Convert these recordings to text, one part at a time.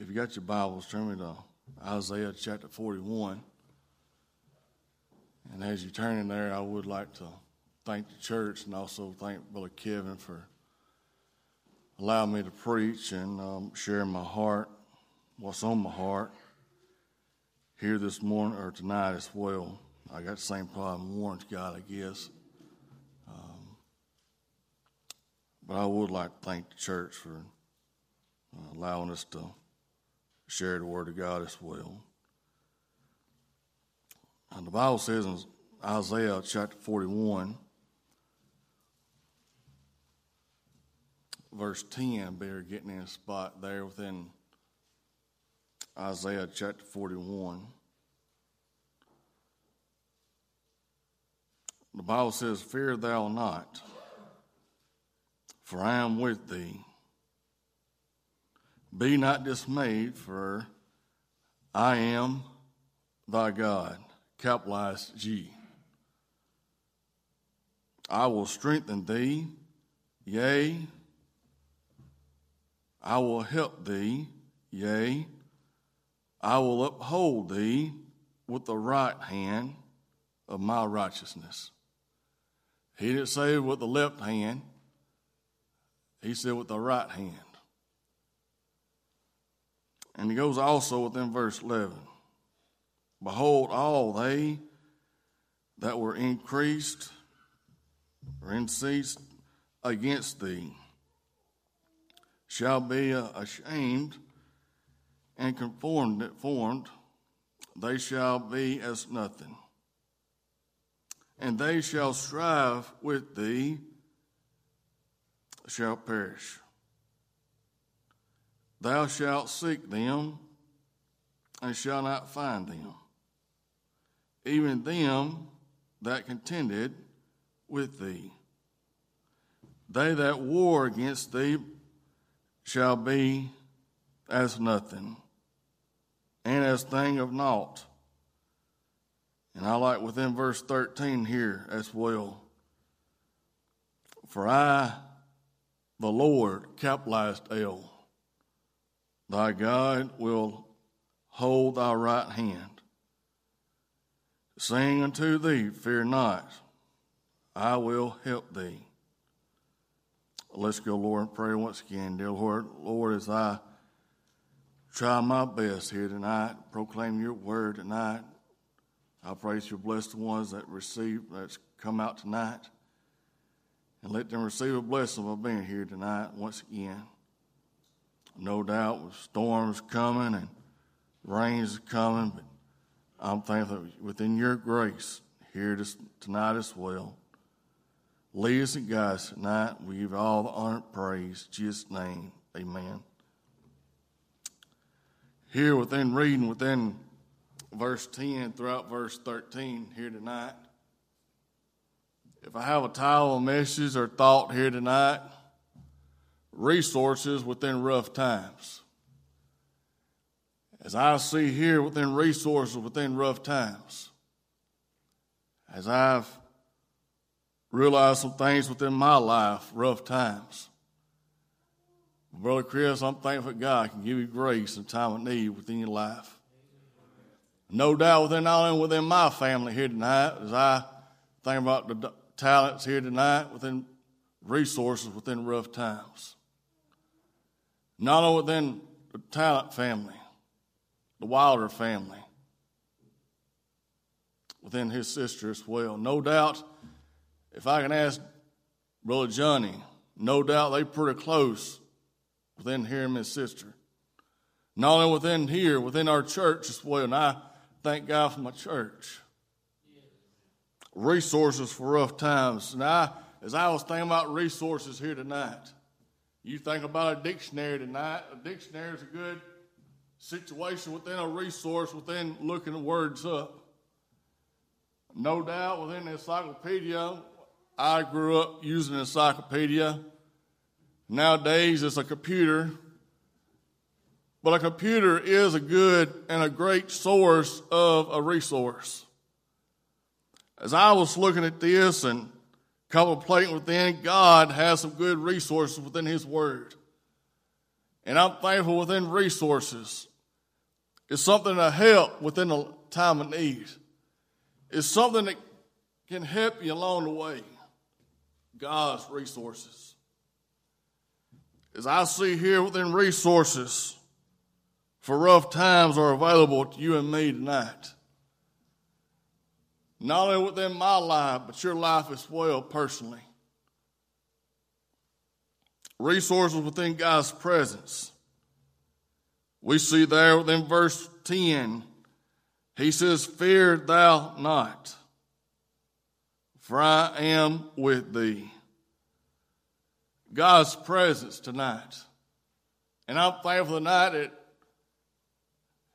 If you got your Bibles, turn me to Isaiah chapter 41. And as you turn in there, I would like to thank the church and also thank Brother Kevin for allowing me to preach and um, share my heart, what's on my heart here this morning or tonight as well. I got the same problem Warren's got, I guess. Um, but I would like to thank the church for uh, allowing us to share the Word of God as well. And the Bible says in Isaiah chapter 41, verse 10, better getting in a spot there within Isaiah chapter 41. The Bible says, Fear thou not, for I am with thee. Be not dismayed, for I am thy God. Capitalized G. I will strengthen thee, yea, I will help thee, yea, I will uphold thee with the right hand of my righteousness. He didn't say with the left hand, he said with the right hand. And he goes also within verse 11 Behold, all they that were increased or increased against thee shall be ashamed and conformed, formed, they shall be as nothing. And they shall strive with thee, shall perish. Thou shalt seek them and shalt not find them, even them that contended with thee. They that war against thee shall be as nothing and as thing of naught. And I like within verse 13 here as well. For I, the Lord, capitalized L Thy God will hold thy right hand. Saying unto thee, Fear not, I will help thee. Let's go, Lord, in prayer once again. Dear Lord, Lord, as I try my best here tonight, proclaim your word tonight, I pray you bless the ones that receive, that's come out tonight, and let them receive a blessing of being here tonight once again no doubt with storms coming and rains coming, but I'm thankful within your grace here this, tonight as well. Lead us and guide us tonight. We give all the honor and praise. In Jesus' name, amen. Here within reading within verse 10 throughout verse 13 here tonight, if I have a title, a message, or thought here tonight, resources within rough times. As I see here within resources within rough times, as I've realized some things within my life, rough times. Brother Chris, I'm thankful God can give you grace in time of need within your life. No doubt within not only within my family here tonight, as I think about the talents here tonight, within resources within rough times. Not only within the Talent family, the Wilder family, within his sister as well. No doubt, if I can ask Brother Johnny, no doubt they pretty close within him and his sister. Not only within here, within our church as well. And I thank God for my church. Resources for rough times. And I, as I was thinking about resources here tonight, you think about a dictionary tonight. A dictionary is a good situation within a resource within looking words up. No doubt within the encyclopedia, I grew up using an encyclopedia. Nowadays, it's a computer. But a computer is a good and a great source of a resource. As I was looking at this and contemplating within, God has some good resources within His Word. And I'm thankful within resources. It's something to help within a time of need. It's something that can help you along the way. God's resources. As I see here within resources for rough times are available to you and me tonight. Not only within my life, but your life as well personally. Resources within God's presence. We see there within verse 10, he says, Fear thou not, for I am with thee. God's presence tonight. And I'm thankful tonight that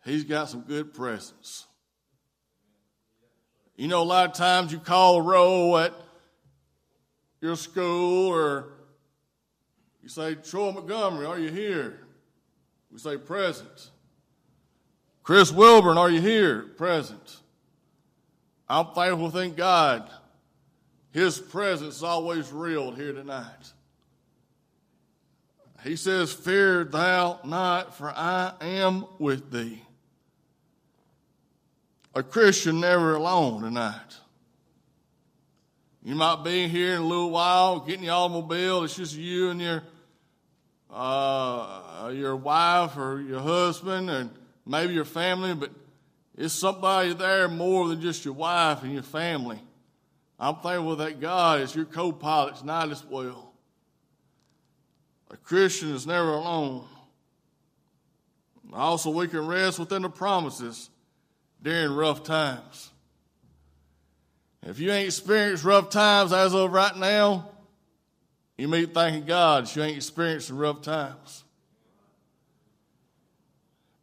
He's got some good presence. You know, a lot of times you call a roll at your school or you say, Troy Montgomery, are you here? We say, present. Chris Wilburn, are you here? Present. I'm thankful, thank God, His presence is always real here tonight. He says, Fear thou not, for I am with thee. A Christian never alone tonight. You might be here in a little while, getting the automobile. It's just you and your uh, your wife or your husband, and maybe your family, but it's somebody there more than just your wife and your family. I'm thankful that God is your co-pilot tonight as well. A Christian is never alone. Also, we can rest within the promises during rough times. If you ain't experienced rough times as of right now, you may be thanking God that you ain't experienced some rough times.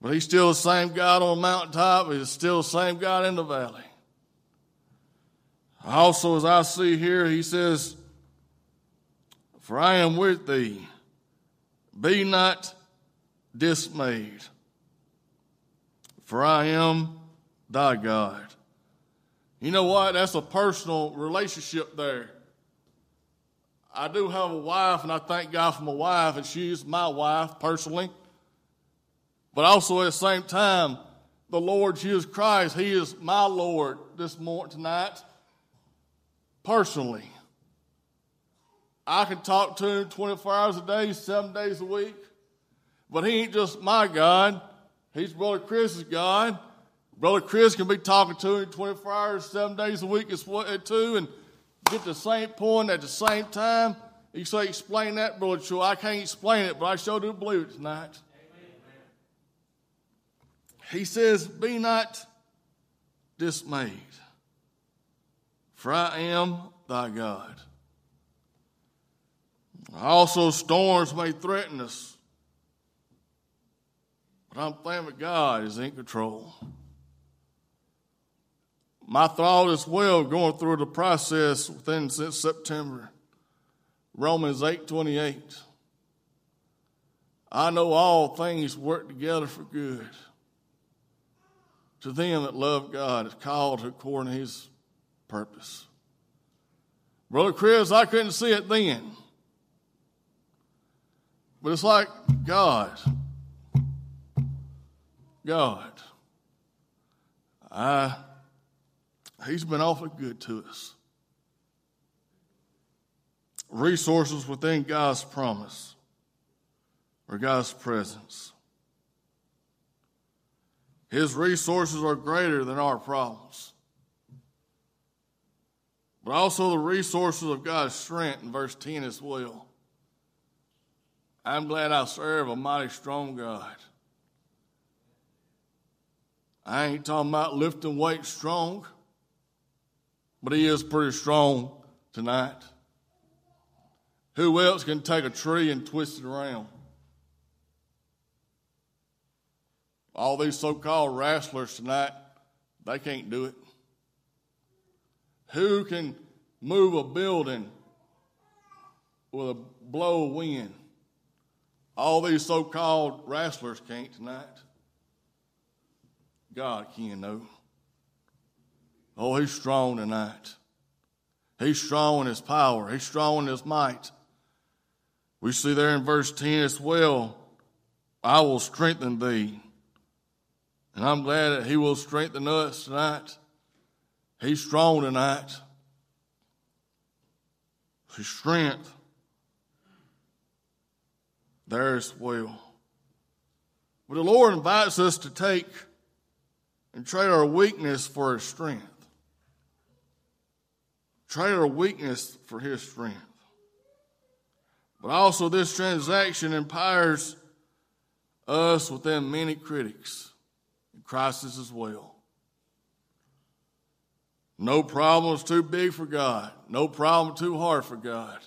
But He's still the same God on the mountaintop, He's still the same God in the valley. Also, as I see here, He says, For I am with thee be not dismayed, for I am thy God. You know what? That's a personal relationship there. I do have a wife, and I thank God for my wife, and she's my wife personally. But also at the same time, the Lord Jesus Christ, He is my Lord this morning, tonight, personally. I can talk to him 24 hours a day, seven days a week. But he ain't just my God. He's Brother Chris's God. Brother Chris can be talking to him 24 hours, seven days a week well, too, and get the same point at the same time. You say, explain that, Brother Joe. I can't explain it, but I sure do believe it tonight. Amen. He says, Be not dismayed, for I am thy God. Also, storms may threaten us, but I'm thankful God is in control. My thought as well, going through the process within since September, Romans eight twenty eight. I know all things work together for good to them that love God, is called according to His purpose. Brother Chris, I couldn't see it then. But it's like God. God. I, he's been awfully good to us. Resources within God's promise or God's presence. His resources are greater than our problems. But also the resources of God's strength in verse 10 as well. I'm glad I serve a mighty strong God. I ain't talking about lifting weight strong, but he is pretty strong tonight. Who else can take a tree and twist it around? All these so called wrestlers tonight, they can't do it. Who can move a building with a blow of wind? All these so called wrestlers can't tonight. God can, though. Oh, he's strong tonight. He's strong in his power, he's strong in his might. We see there in verse 10 as well I will strengthen thee. And I'm glad that he will strengthen us tonight. He's strong tonight. His strength there as well. But the Lord invites us to take and trade our weakness for His strength. Trade our weakness for His strength. But also, this transaction empowers us within many critics and crisis as well. No problem is too big for God. No problem too hard for God.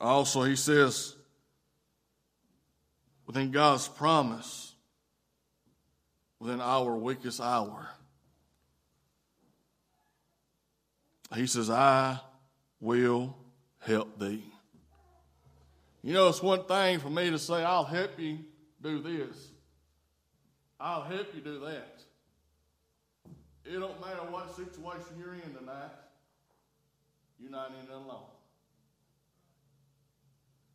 Also, he says, within God's promise, within our weakest hour, he says, I will help thee. You know, it's one thing for me to say, I'll help you do this, I'll help you do that. It don't matter what situation you're in tonight, you're not in it alone.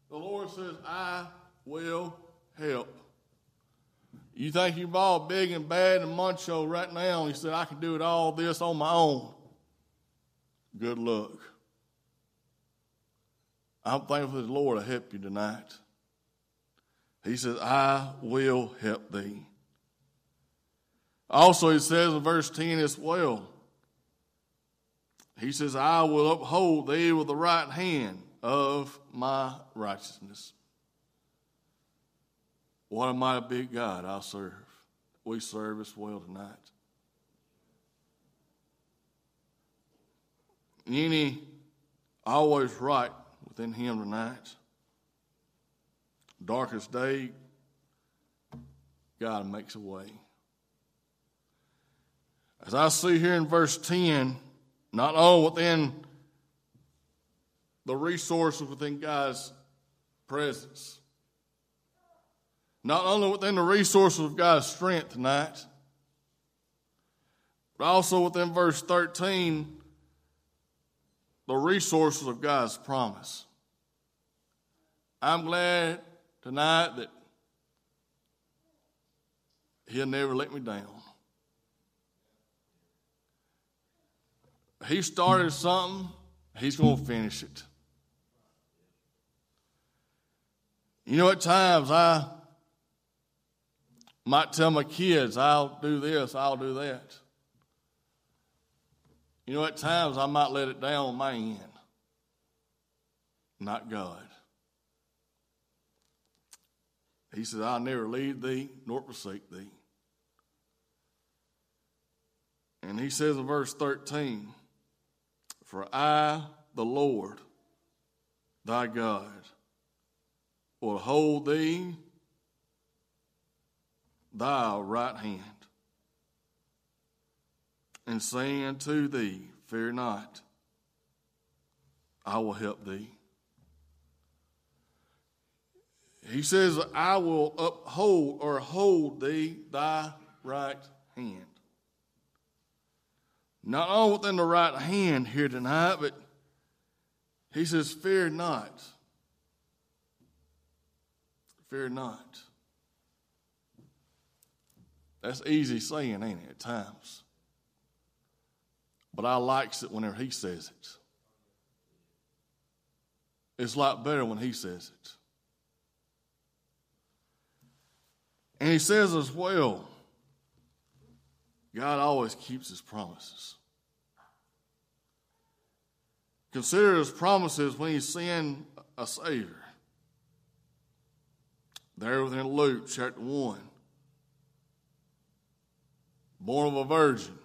The Lord says, I will help. You think you're all big and bad and macho right now, and he said, I can do it all this on my own. Good luck. I'm thankful that the Lord will help you tonight. He says, I will help thee. Also, he says in verse 10 as well, he says, I will uphold thee with the right hand of my righteousness. What a mighty big God I serve. We serve as well tonight. Any always right within Him tonight. Darkest day, God makes a way. As I see here in verse 10, not only within the resources within God's presence, not only within the resources of God's strength tonight, but also within verse 13, the resources of God's promise. I'm glad tonight that He'll never let me down. He started something, He's going to finish it. You know, at times I might tell my kids, I'll do this, I'll do that. You know, at times I might let it down on my end, not God. He says, I'll never leave thee nor forsake thee. And he says in verse 13, For I, the Lord, thy God, will hold thee thy right hand and saying unto thee, Fear not, I will help thee. He says, I will uphold or hold thee thy right hand. Not only within the right hand here tonight, but he says, Fear not. Fear not. That's easy saying, ain't it, at times? But I likes it whenever he says it. It's a lot better when he says it. And he says as well, God always keeps his promises. Consider his promises when he sent a Savior. There within Luke chapter 1. Born of a virgin.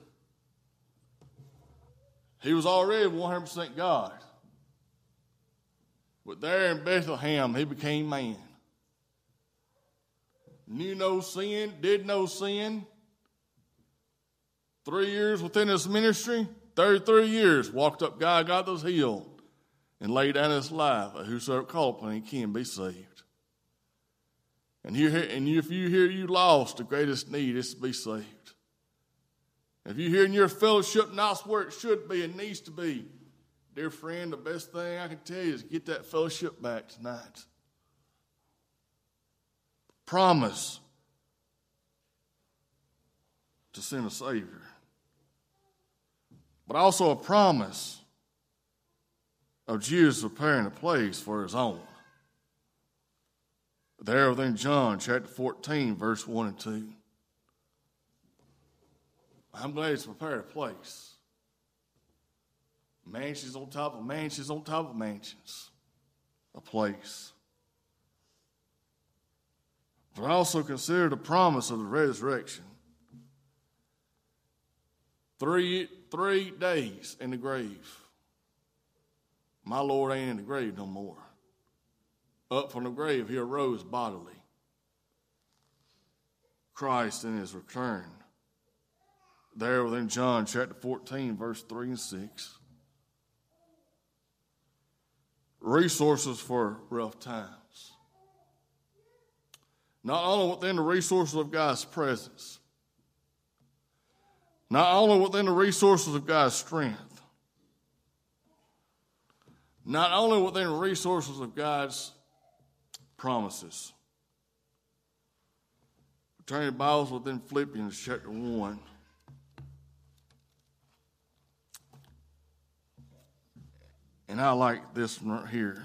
He was already 100% God. But there in Bethlehem, he became man. Knew no sin, did no sin. Three years within his ministry, 33 years, walked up God, got those healed, and laid down his life. Whosoever call upon him can be saved. And, and if you hear you lost, the greatest need is to be saved. If you hear in your fellowship not where it should be and needs to be, dear friend, the best thing I can tell you is get that fellowship back tonight. promise to send a Savior, but also a promise of Jesus preparing a place for his own. There within John chapter 14, verse 1 and 2. I'm glad he's prepared a place. Mansions on top of mansions on top of mansions. A place. But also consider the promise of the resurrection. Three, three days in the grave. My Lord ain't in the grave no more. Up from the grave, he arose bodily. Christ in his return. There within John chapter 14, verse 3 and 6. Resources for rough times. Not only within the resources of God's presence, not only within the resources of God's strength, not only within the resources of God's promises. Turn your Bibles within Philippians chapter 1. And I like this one right here.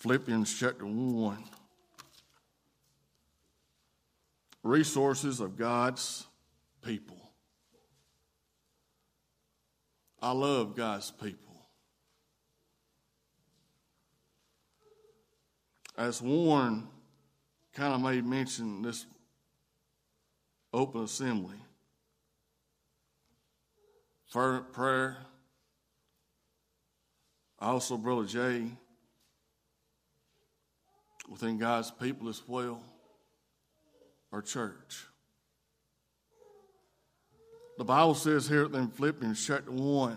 Philippians chapter 1. Resources of God's people. I love God's people. As Warren kind of made mention this open assembly, prayer, also Brother Jay, within God's people as well, our church. The Bible says here in Philippians chapter 1,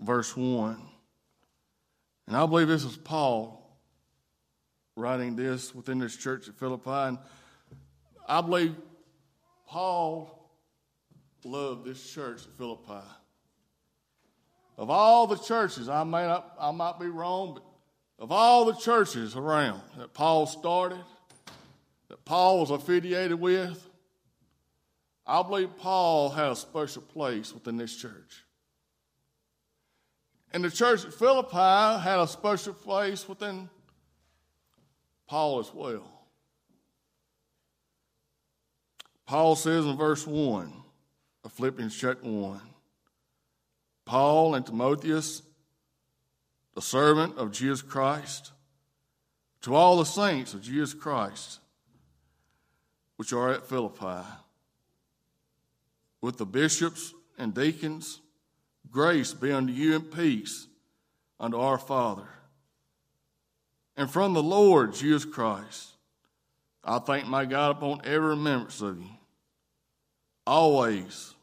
verse 1, and I believe this is Paul writing this within this church at Philippi. And I believe Paul loved this church at Philippi. Of all the churches, I may not, I might be wrong, but of all the churches around that Paul started, that Paul was affiliated with, I believe Paul had a special place within this church. And the church at Philippi had a special place within Paul as well. Paul says in verse 1 of Philippians chapter 1 Paul and Timotheus, the servant of Jesus Christ, to all the saints of Jesus Christ, which are at Philippi with the bishops and deacons, grace be unto you and peace unto our Father. And from the Lord Jesus Christ, I thank my God upon every remembrance of you. Always,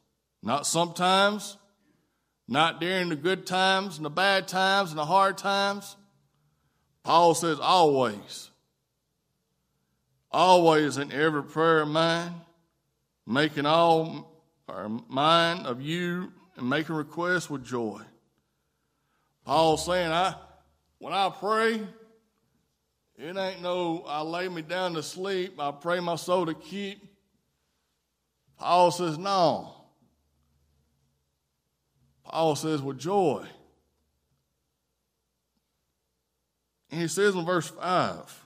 not sometimes, not during the good times and the bad times and the hard times. Paul says always. Always in every prayer of mine, making all or mind of you and making requests with joy. Paul's saying, I when I pray, it ain't no I lay me down to sleep, I pray my soul to keep. Paul says, no. Paul says, with joy. And he says in verse 5,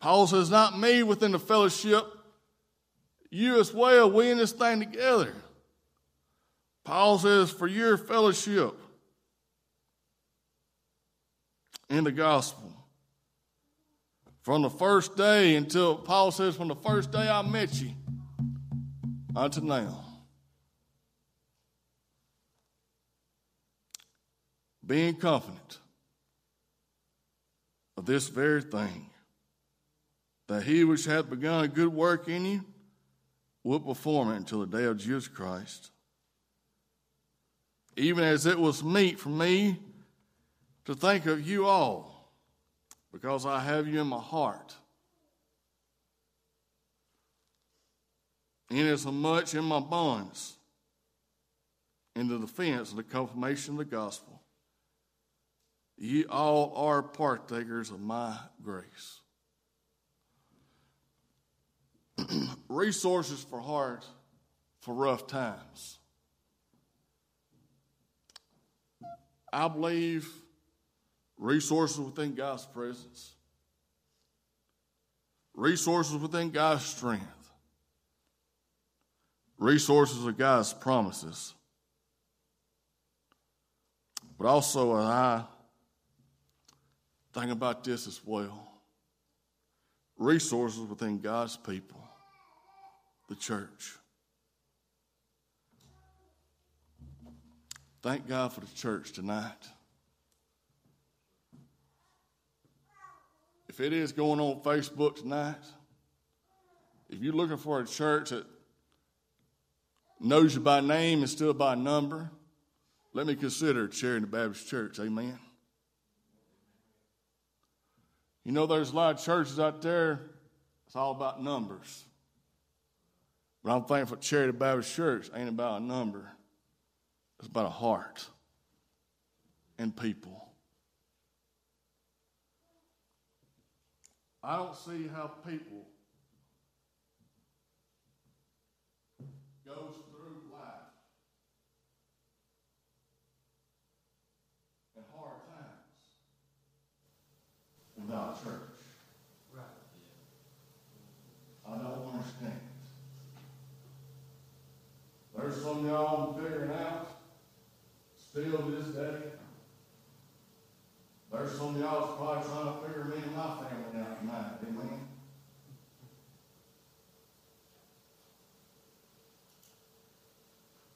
Paul says, not me within the fellowship you as well, we in this thing together. Paul says, for your fellowship in the gospel. From the first day until, Paul says, from the first day I met you until now. Being confident of this very thing, that he which hath begun a good work in you will perform it until the day of Jesus Christ. Even as it was meet for me to think of you all, because I have you in my heart. Inasmuch in my bonds, in the defense and the confirmation of the gospel. Ye all are partakers of my grace. Resources for heart for rough times. I believe resources within God's presence, resources within God's strength, resources of God's promises. But also, I think about this as well resources within God's people, the church. Thank God for the church tonight. If it is going on Facebook tonight, if you're looking for a church that knows you by name instead of by number, let me consider Charity Baptist Church. Amen. You know, there's a lot of churches out there, it's all about numbers. But I'm thankful Charity Baptist Church ain't about a number, it's about a heart and people. I don't see how people goes without church. Right. I don't understand. There's some y'all figuring out still this day. There's some y'all probably trying to figure me and my family out tonight. Amen.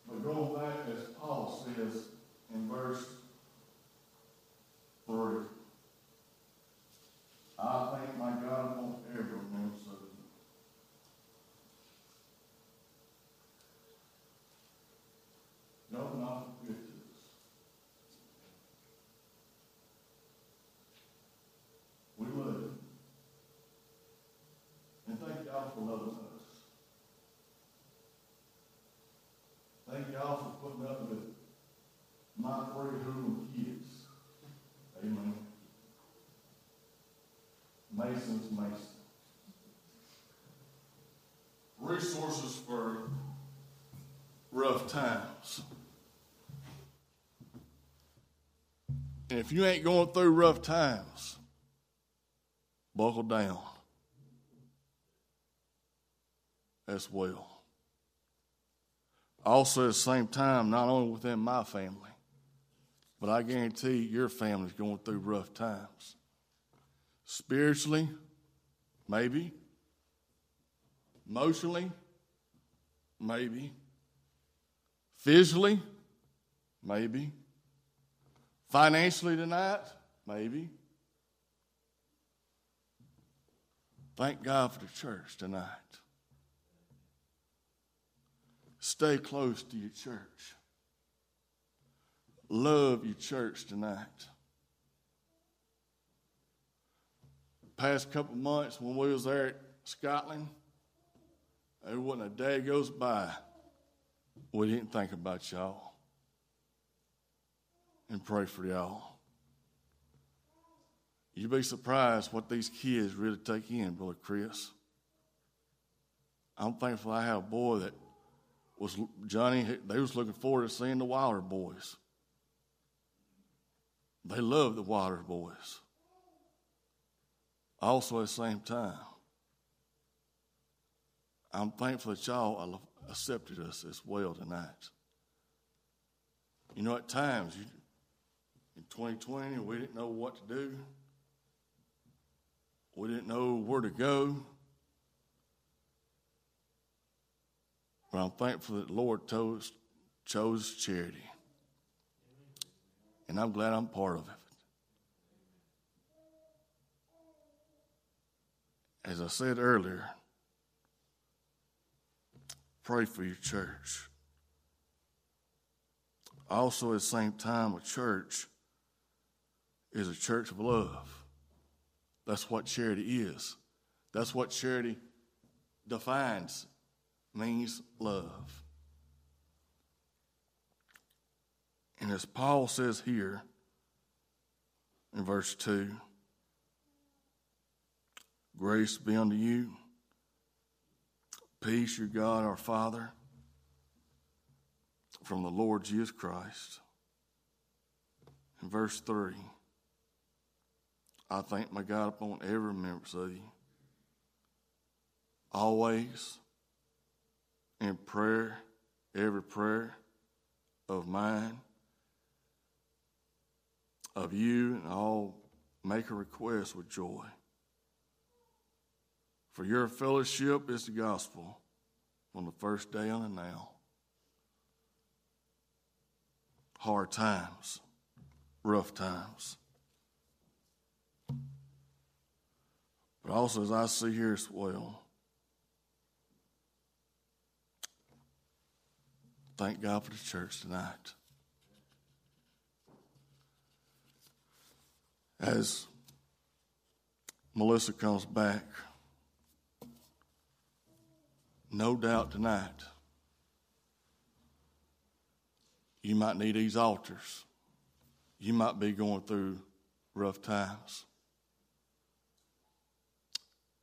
But going back, as Paul says in verse 3. I thank my God won't ever remember so. No, not forget this. We live. And thank God for loving us. Thank God for putting up with my three hoodlum kids. Amen. Mason's Mason. Resources for rough times. And if you ain't going through rough times, buckle down as well. Also, at the same time, not only within my family, but I guarantee your family's going through rough times. Spiritually, maybe. Emotionally, maybe. Physically, maybe. Financially tonight, maybe. Thank God for the church tonight. Stay close to your church. Love your church tonight. past couple months when we was there at Scotland, there wasn't a day goes by we didn't think about y'all and pray for y'all. You'd be surprised what these kids really take in, Brother Chris. I'm thankful I have a boy that was Johnny. They was looking forward to seeing the Wilder boys. They love the Wilder boys. Also, at the same time, I'm thankful that y'all accepted us as well tonight. You know, at times, you, in 2020, we didn't know what to do. We didn't know where to go. But I'm thankful that the Lord chose, chose charity. And I'm glad I'm part of it. as I said earlier, pray for your church. Also, at the same time, a church is a church of love. That's what charity is. That's what charity defines, means love. And as Paul says here, in verse 2. Grace be unto you. Peace, your God, our Father, from the Lord Jesus Christ. In verse 3, I thank my God upon every remembrance of you. Always in prayer, every prayer of mine, of you, and I'll make a request with joy. For your fellowship is the gospel from the first day on and now. Hard times, rough times. But also, as I see here as well, thank God for the church tonight. As Melissa comes back, no doubt tonight, you might need these altars. You might be going through rough times.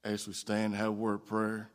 As we stand and have a word of prayer,